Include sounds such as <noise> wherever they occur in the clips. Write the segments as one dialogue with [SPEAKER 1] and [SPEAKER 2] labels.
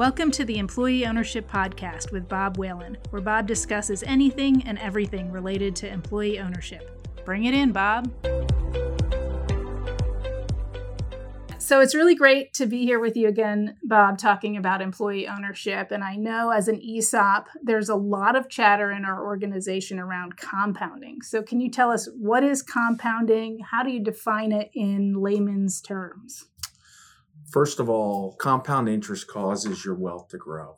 [SPEAKER 1] Welcome to the Employee Ownership Podcast with Bob Whalen, where Bob discusses anything and everything related to employee ownership. Bring it in, Bob. So it's really great to be here with you again, Bob, talking about employee ownership. And I know as an ESOP, there's a lot of chatter in our organization around compounding. So can you tell us what is compounding? How do you define it in layman's terms?
[SPEAKER 2] First of all, compound interest causes your wealth to grow,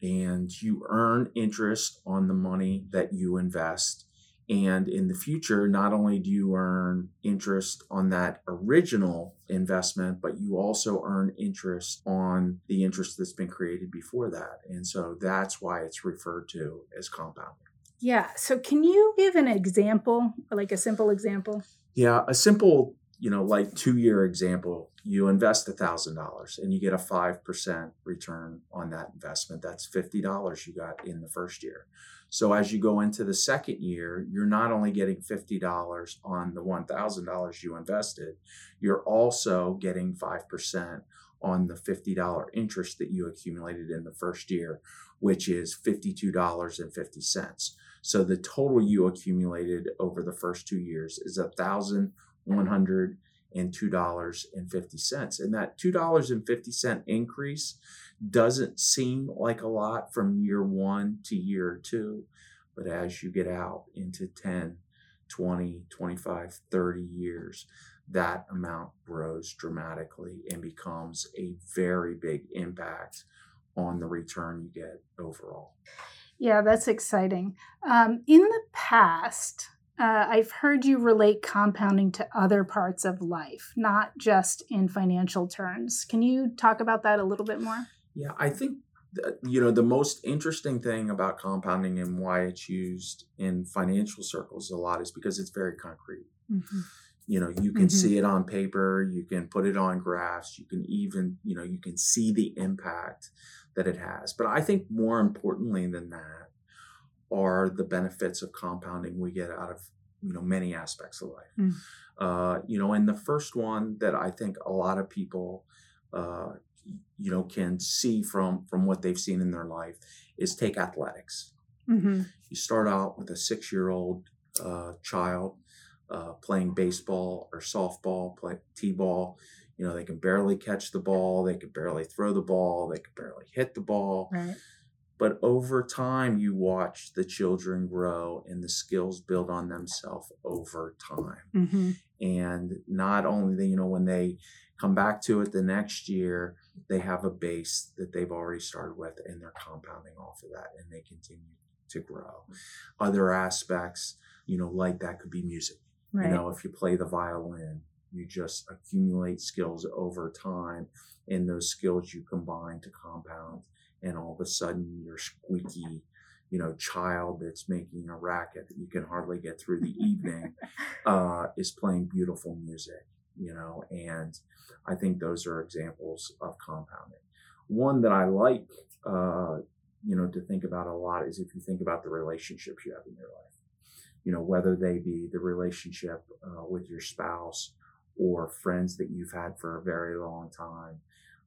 [SPEAKER 2] and you earn interest on the money that you invest. And in the future, not only do you earn interest on that original investment, but you also earn interest on the interest that's been created before that. And so that's why it's referred to as compounding.
[SPEAKER 1] Yeah. So, can you give an example, like a simple example?
[SPEAKER 2] Yeah. A simple you know, like two year example, you invest a thousand dollars and you get a five percent return on that investment. That's fifty dollars you got in the first year. So as you go into the second year, you're not only getting fifty dollars on the one thousand dollars you invested, you're also getting five percent on the fifty dollar interest that you accumulated in the first year, which is fifty two dollars and fifty cents. So the total you accumulated over the first two years is a thousand $102.50. And that $2.50 increase doesn't seem like a lot from year one to year two. But as you get out into 10, 20, 25, 30 years, that amount grows dramatically and becomes a very big impact on the return you get overall.
[SPEAKER 1] Yeah, that's exciting. Um, in the past, uh, I've heard you relate compounding to other parts of life, not just in financial terms. Can you talk about that a little bit more?
[SPEAKER 2] Yeah, I think you know the most interesting thing about compounding and why it's used in financial circles a lot is because it's very concrete. Mm-hmm. You know, you can mm-hmm. see it on paper, you can put it on graphs, you can even you know you can see the impact that it has. But I think more importantly than that are the benefits of compounding we get out of you know many aspects of life. Mm. Uh, you know, and the first one that I think a lot of people uh, you know can see from from what they've seen in their life is take athletics. Mm-hmm. You start out with a six year old uh, child uh, playing baseball or softball, play t-ball. You know, they can barely catch the ball, they can barely throw the ball, they can barely hit the ball. Right but over time, you watch the children grow and the skills build on themselves over time. Mm-hmm. And not only, you know, when they come back to it the next year, they have a base that they've already started with and they're compounding off of that and they continue to grow. Other aspects, you know, like that could be music. Right. You know, if you play the violin, you just accumulate skills over time and those skills you combine to compound and all of a sudden your squeaky you know child that's making a racket that you can hardly get through the evening <laughs> uh, is playing beautiful music you know and i think those are examples of compounding. One that i like uh, you know to think about a lot is if you think about the relationships you have in your life. You know whether they be the relationship uh, with your spouse or friends that you've had for a very long time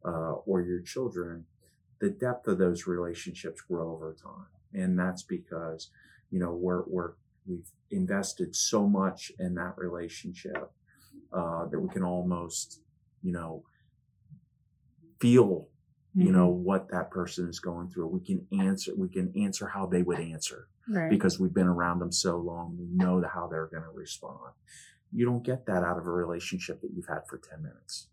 [SPEAKER 2] uh, or your children the depth of those relationships grow over time. And that's because, you know, we're, we're, we've invested so much in that relationship uh, that we can almost, you know, feel, you know, mm-hmm. what that person is going through. We can answer, we can answer how they would answer right. because we've been around them so long. We know how they're going to respond. You don't get that out of a relationship that you've had for 10 minutes.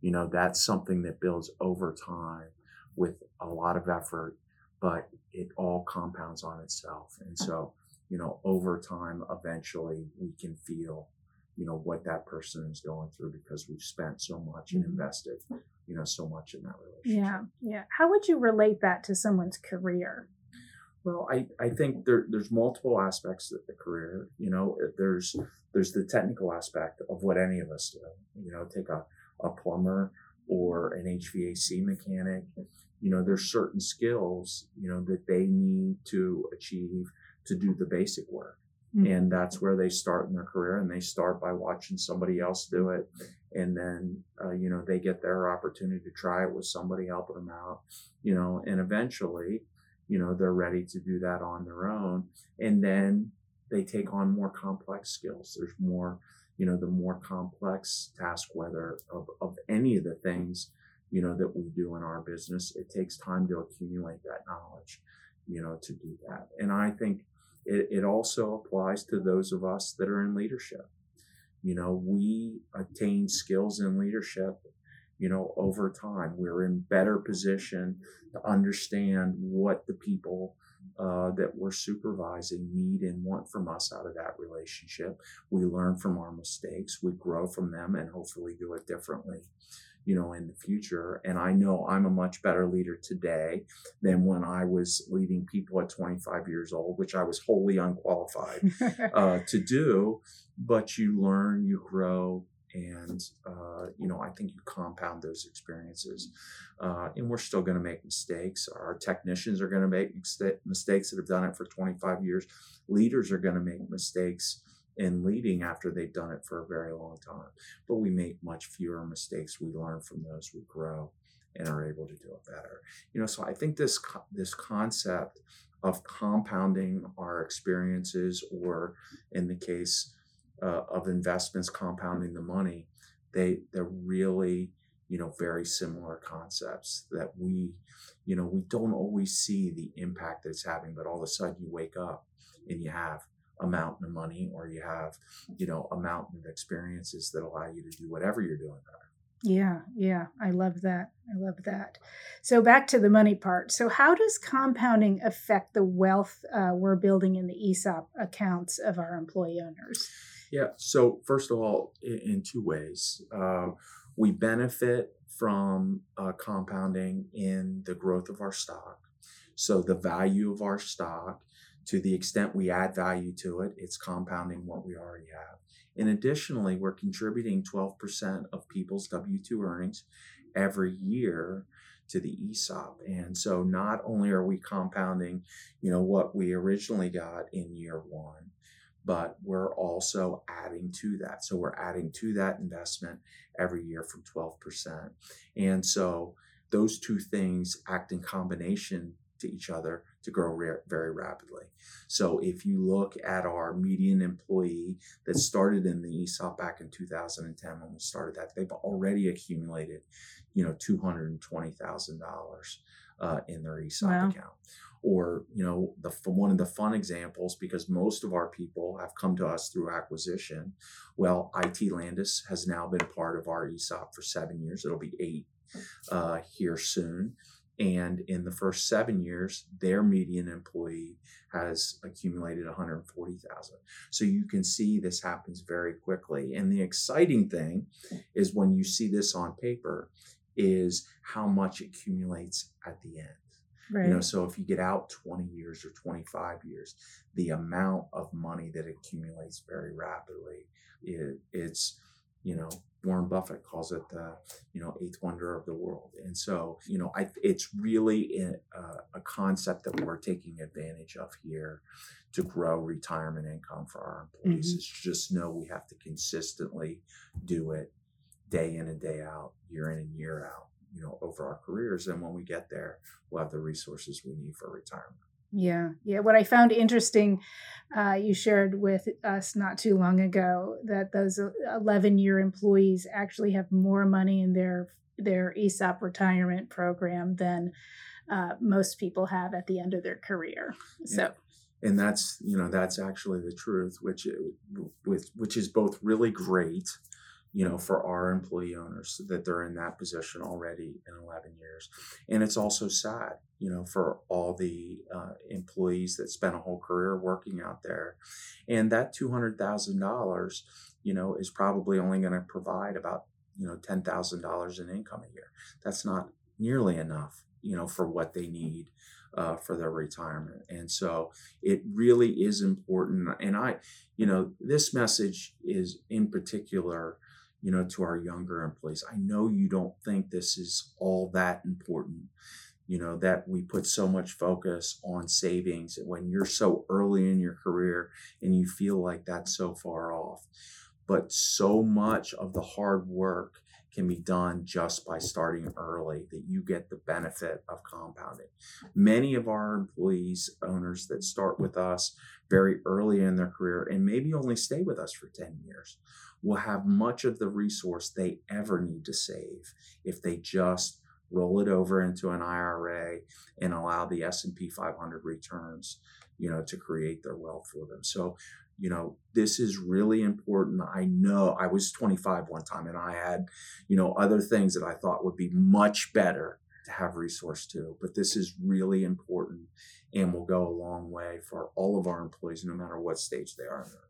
[SPEAKER 2] You know, that's something that builds over time with a lot of effort, but it all compounds on itself. And so, you know, over time, eventually we can feel, you know, what that person is going through because we've spent so much and mm-hmm. invested, you know, so much in that relationship.
[SPEAKER 1] Yeah. Yeah. How would you relate that to someone's career?
[SPEAKER 2] Well, I, I think there, there's multiple aspects of the career. You know, there's there's the technical aspect of what any of us do. You know, take a, a plumber or an HVAC mechanic, you know, there's certain skills, you know, that they need to achieve to do the basic work. Mm-hmm. And that's where they start in their career, and they start by watching somebody else do it, and then uh, you know they get their opportunity to try it with somebody helping them out, you know, and eventually, you know, they're ready to do that on their own, and then they take on more complex skills. There's more, you know, the more complex task, whether of, of any of the things, you know, that we do in our business, it takes time to accumulate that knowledge, you know, to do that. And I think it, it also applies to those of us that are in leadership. You know, we attain skills in leadership, you know, over time. We're in better position to understand what the people uh, that we're supervising need and want from us out of that relationship. We learn from our mistakes, we grow from them, and hopefully do it differently you know, in the future. And I know I'm a much better leader today than when I was leading people at 25 years old, which I was wholly unqualified <laughs> uh, to do. But you learn, you grow, and uh, you know, I think you compound those experiences. Uh, and we're still going to make mistakes. Our technicians are going to make mistakes that have done it for 25 years. Leaders are going to make mistakes in leading after they've done it for a very long time. But we make much fewer mistakes. We learn from those. We grow and are able to do it better. You know, so I think this this concept of compounding our experiences, or in the case uh, of investments, compounding the money, they they're really you know very similar concepts that we you know we don't always see the impact that it's having but all of a sudden you wake up and you have a mountain of money or you have, you know, a mountain of experiences that allow you to do whatever you're doing.
[SPEAKER 1] Yeah, yeah, I love that. I love that. So back to the money part. So how does compounding affect the wealth uh, we're building in the ESOP accounts of our employee owners?
[SPEAKER 2] Yeah. So first of all, in, two ways, uh, we benefit from uh, compounding in the growth of our stock. So the value of our stock to the extent we add value to it, it's compounding what we already have. And additionally, we're contributing 12% of people's W 2 earnings every year to the ESOP. And so not only are we compounding, you know, what we originally got in year one, but we're also adding to that. So we're adding to that investment every year from 12%. And so those two things act in combination to each other to grow ra- very rapidly. So if you look at our median employee that started in the ESOP back in 2010 when we started that, they've already accumulated, you know, $220,000 uh, in their ESOP wow. account. Or, you know, the one of the fun examples, because most of our people have come to us through acquisition. Well, IT Landis has now been part of our ESOP for seven years. It'll be eight uh, here soon. And in the first seven years, their median employee has accumulated 140,000. So you can see this happens very quickly. And the exciting thing is when you see this on paper, is how much it accumulates at the end. Right. You know, so if you get out 20 years or 25 years, the amount of money that accumulates very rapidly, it, it's you know Warren Buffett calls it the, you know, eighth wonder of the world. And so, you know, I, it's really a, a, concept that we're taking advantage of here to grow retirement income for our employees. Mm-hmm. It's just know we have to consistently do it day in and day out, year in and year out, you know, over our careers. And when we get there, we'll have the resources we need for retirement.
[SPEAKER 1] Yeah, yeah. What I found interesting, uh, you shared with us not too long ago that those 11 year employees actually have more money in their their ESOP retirement program than uh, most people have at the end of their career. So.
[SPEAKER 2] And that's you know that's actually the truth, which with which is both really great, you know, for our employee owners that they're in that position already in 11 years. And it's also sad, you know, for all the uh, employees that spent a whole career working out there. And that $200,000, you know, is probably only going to provide about, you know, $10,000 in income a year. That's not nearly enough, you know, for what they need. Uh, for their retirement. And so it really is important. And I, you know, this message is in particular you know, to our younger employees. I know you don't think this is all that important, you know that we put so much focus on savings when you're so early in your career and you feel like that's so far off but so much of the hard work can be done just by starting early that you get the benefit of compounding many of our employees owners that start with us very early in their career and maybe only stay with us for 10 years will have much of the resource they ever need to save if they just roll it over into an IRA and allow the S&P 500 returns, you know, to create their wealth for them. So, you know, this is really important. I know I was 25 one time and I had, you know, other things that I thought would be much better to have resource to, but this is really important and will go a long way for all of our employees, no matter what stage they are in their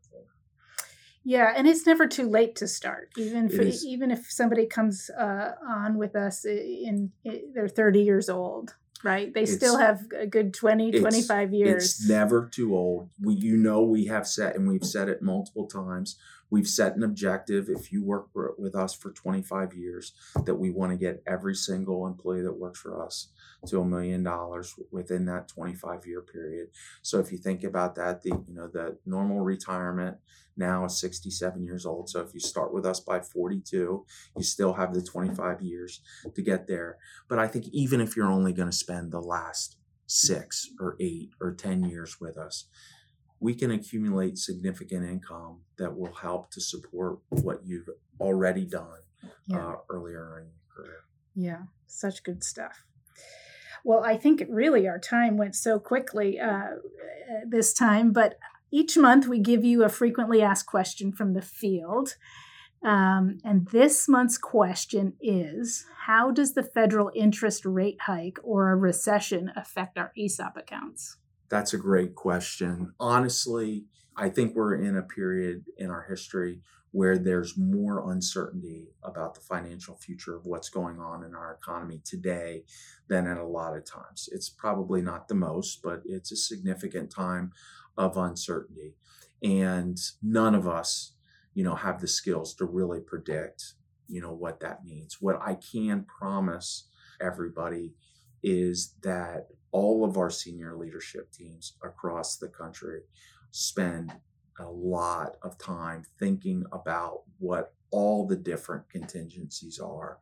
[SPEAKER 1] yeah, and it's never too late to start. Even for, even if somebody comes uh, on with us in, in, they're 30 years old, right? They still have a good 20, 25 years.
[SPEAKER 2] It's never too old. We you know we have said, and we've said it multiple times. We've set an objective if you work with us for 25 years that we want to get every single employee that works for us to a million dollars within that 25 year period. So if you think about that, the you know the normal retirement now is 67 years old. So if you start with us by 42, you still have the 25 years to get there. But I think even if you're only going to spend the last six or eight or 10 years with us, we can accumulate significant income that will help to support what you've already done yeah. uh, earlier in your career.
[SPEAKER 1] Yeah, such good stuff. Well, I think really our time went so quickly uh, this time, but each month we give you a frequently asked question from the field. Um, and this month's question is How does the federal interest rate hike or a recession affect our ESOP accounts?
[SPEAKER 2] That's a great question. Honestly, I think we're in a period in our history where there's more uncertainty about the financial future of what's going on in our economy today than at a lot of times. It's probably not the most, but it's a significant time of uncertainty. And none of us, you know, have the skills to really predict, you know, what that means. What I can promise everybody is that all of our senior leadership teams across the country spend a lot of time thinking about what all the different contingencies are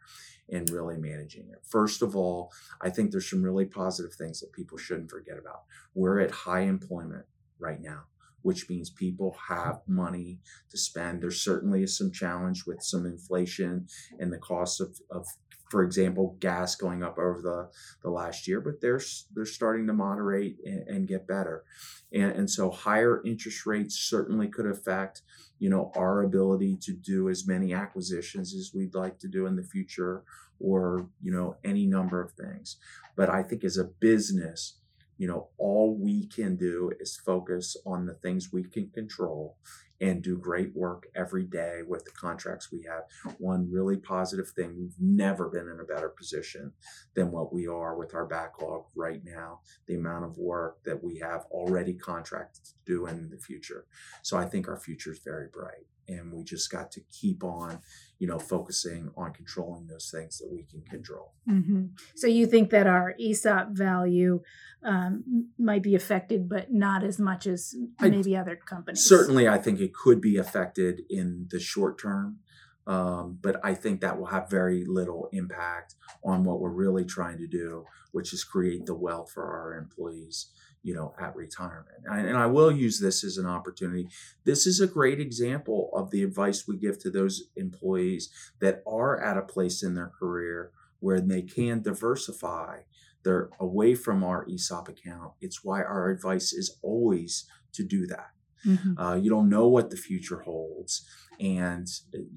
[SPEAKER 2] and really managing it. First of all, I think there's some really positive things that people shouldn't forget about. We're at high employment right now, which means people have money to spend. There certainly is some challenge with some inflation and the cost of, of for example, gas going up over the, the last year, but they're they're starting to moderate and, and get better, and, and so higher interest rates certainly could affect you know our ability to do as many acquisitions as we'd like to do in the future, or you know any number of things. But I think as a business, you know, all we can do is focus on the things we can control and do great work every day with the contracts we have. One really positive thing we've never been in a better position than what we are with our backlog right now, the amount of work that we have already contracted to do in the future. So I think our future is very bright and we just got to keep on you know focusing on controlling those things that we can control.
[SPEAKER 1] Mm-hmm. so you think that our esop value um, might be affected but not as much as maybe I, other companies?
[SPEAKER 2] Certainly i think it could be affected in the short term um, but i think that will have very little impact on what we're really trying to do which is create the wealth for our employees you know, at retirement. And I will use this as an opportunity. This is a great example of the advice we give to those employees that are at a place in their career where they can diversify. They're away from our ESOP account. It's why our advice is always to do that. Mm-hmm. Uh, you don't know what the future holds, and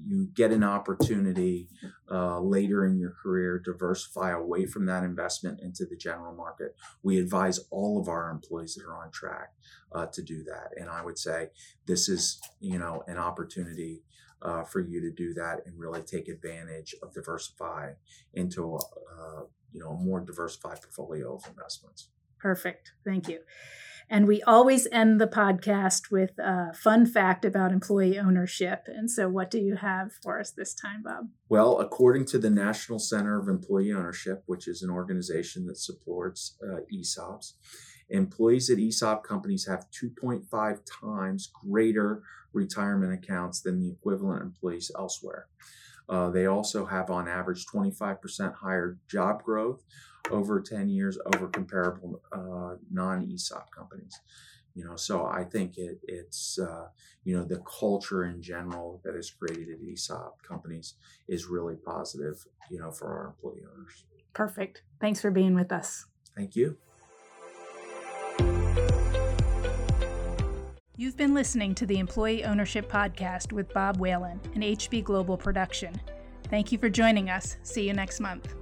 [SPEAKER 2] you get an opportunity uh, later in your career diversify away from that investment into the general market. We advise all of our employees that are on track uh, to do that, and I would say this is you know an opportunity. Uh, for you to do that and really take advantage of diversifying into a, uh, you know a more diversified portfolio of investments.
[SPEAKER 1] Perfect. Thank you. And we always end the podcast with a fun fact about employee ownership. And so, what do you have for us this time, Bob?
[SPEAKER 2] Well, according to the National Center of Employee Ownership, which is an organization that supports uh, ESOPs, employees at ESOP companies have 2.5 times greater retirement accounts than the equivalent employees elsewhere. Uh, they also have, on average, 25% higher job growth over 10 years over comparable uh, non-ESOP companies. You know, so I think it, it's uh, you know the culture in general that is created at ESOP companies is really positive. You know, for our employee owners.
[SPEAKER 1] Perfect. Thanks for being with us.
[SPEAKER 2] Thank you.
[SPEAKER 1] You've been listening to the Employee Ownership Podcast with Bob Whalen, an HB Global production. Thank you for joining us. See you next month.